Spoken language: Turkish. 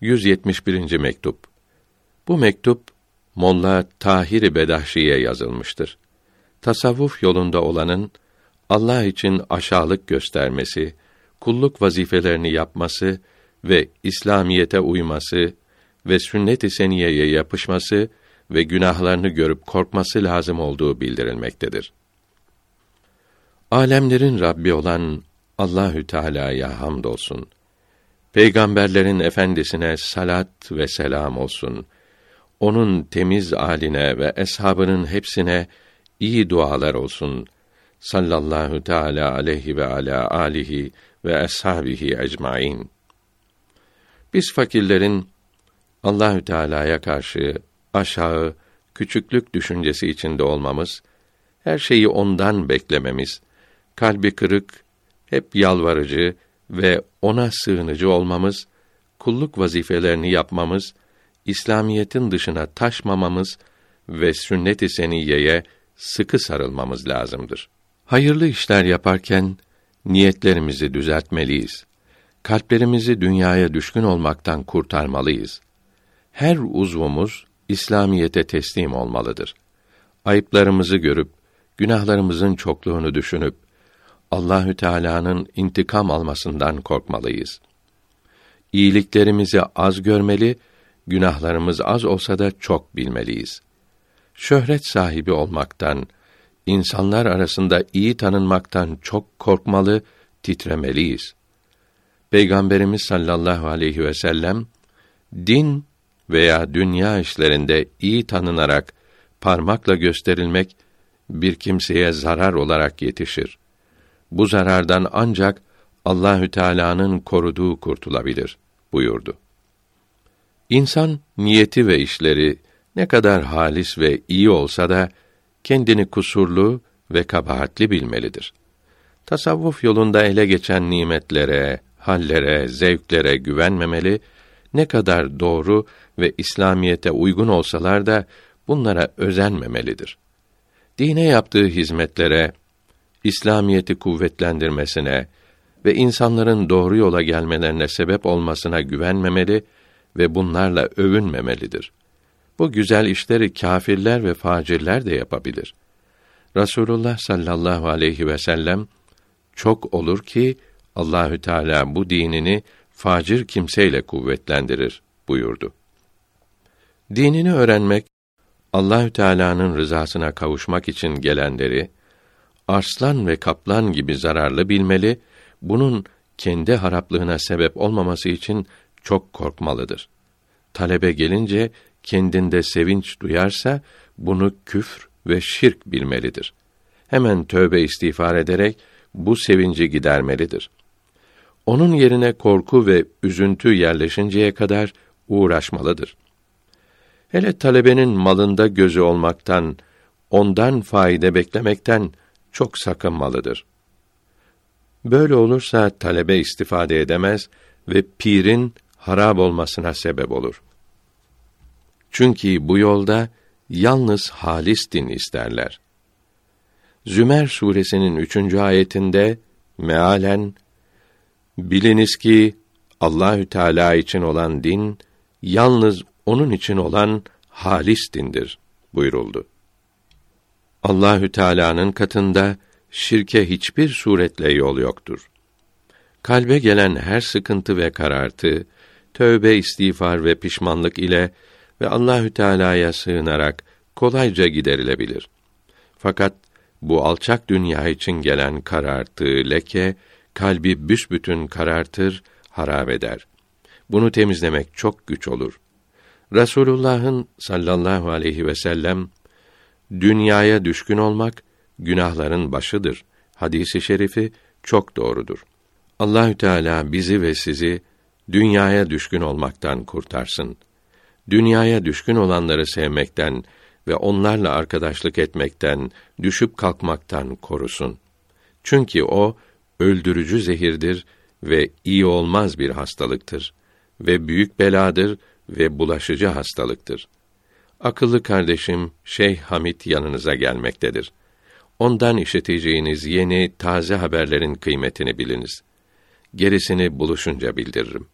171. mektup. Bu mektup Molla Tahir Bedahşi'ye yazılmıştır. Tasavvuf yolunda olanın Allah için aşağılık göstermesi, kulluk vazifelerini yapması ve İslamiyete uyması ve sünnet-i seniyeye yapışması ve günahlarını görüp korkması lazım olduğu bildirilmektedir. Alemlerin Rabbi olan Allahü Teala'ya hamdolsun. Peygamberlerin efendisine salat ve selam olsun. Onun temiz aline ve eshabının hepsine iyi dualar olsun. Sallallahu teala aleyhi ve ala alihi ve eshabihi ecmaîn. Biz fakirlerin Allahü Teala'ya karşı aşağı, küçüklük düşüncesi içinde olmamız, her şeyi ondan beklememiz, kalbi kırık, hep yalvarıcı ve ona sığınıcı olmamız, kulluk vazifelerini yapmamız, İslamiyetin dışına taşmamamız ve sünnet-i seniyeye sıkı sarılmamız lazımdır. Hayırlı işler yaparken niyetlerimizi düzeltmeliyiz. Kalplerimizi dünyaya düşkün olmaktan kurtarmalıyız. Her uzvumuz İslamiyete teslim olmalıdır. Ayıplarımızı görüp günahlarımızın çokluğunu düşünüp Allahü Teala'nın intikam almasından korkmalıyız. İyiliklerimizi az görmeli, günahlarımız az olsa da çok bilmeliyiz. Şöhret sahibi olmaktan, insanlar arasında iyi tanınmaktan çok korkmalı, titremeliyiz. Peygamberimiz sallallahu aleyhi ve sellem din veya dünya işlerinde iyi tanınarak parmakla gösterilmek bir kimseye zarar olarak yetişir. Bu zarardan ancak Allahü Teala'nın koruduğu kurtulabilir buyurdu. İnsan niyeti ve işleri ne kadar halis ve iyi olsa da kendini kusurlu ve kabahatli bilmelidir. Tasavvuf yolunda ele geçen nimetlere, hallere, zevklere güvenmemeli, ne kadar doğru ve İslamiyete uygun olsalar da bunlara özenmemelidir. Dine yaptığı hizmetlere, İslamiyeti kuvvetlendirmesine ve insanların doğru yola gelmelerine sebep olmasına güvenmemeli ve bunlarla övünmemelidir. Bu güzel işleri kâfirler ve facirler de yapabilir. Rasulullah sallallahu aleyhi ve sellem çok olur ki Allahü Teala bu dinini facir kimseyle kuvvetlendirir buyurdu. Dinini öğrenmek Allahü Teala'nın rızasına kavuşmak için gelenleri arslan ve kaplan gibi zararlı bilmeli, bunun kendi haraplığına sebep olmaması için çok korkmalıdır. Talebe gelince kendinde sevinç duyarsa bunu küfr ve şirk bilmelidir. Hemen tövbe istiğfar ederek bu sevinci gidermelidir. Onun yerine korku ve üzüntü yerleşinceye kadar uğraşmalıdır. Hele talebenin malında gözü olmaktan, ondan faide beklemekten çok sakınmalıdır. Böyle olursa talebe istifade edemez ve pirin harap olmasına sebep olur. Çünkü bu yolda yalnız halis din isterler. Zümer suresinin üçüncü ayetinde mealen biliniz ki Allahü Teala için olan din yalnız onun için olan halis dindir buyuruldu. Allahü Teala'nın katında şirke hiçbir suretle yol yoktur. Kalbe gelen her sıkıntı ve karartı, tövbe, istiğfar ve pişmanlık ile ve Allahü Teala'ya sığınarak kolayca giderilebilir. Fakat bu alçak dünya için gelen karartı, leke, kalbi büsbütün karartır, harap eder. Bunu temizlemek çok güç olur. Rasulullah'ın sallallahu aleyhi ve sellem dünyaya düşkün olmak günahların başıdır. Hadisi şerifi çok doğrudur. Allahü Teala bizi ve sizi dünyaya düşkün olmaktan kurtarsın. Dünyaya düşkün olanları sevmekten ve onlarla arkadaşlık etmekten, düşüp kalkmaktan korusun. Çünkü o öldürücü zehirdir ve iyi olmaz bir hastalıktır ve büyük beladır ve bulaşıcı hastalıktır. Akıllı kardeşim Şeyh Hamit yanınıza gelmektedir. Ondan işiteceğiniz yeni taze haberlerin kıymetini biliniz. Gerisini buluşunca bildiririm.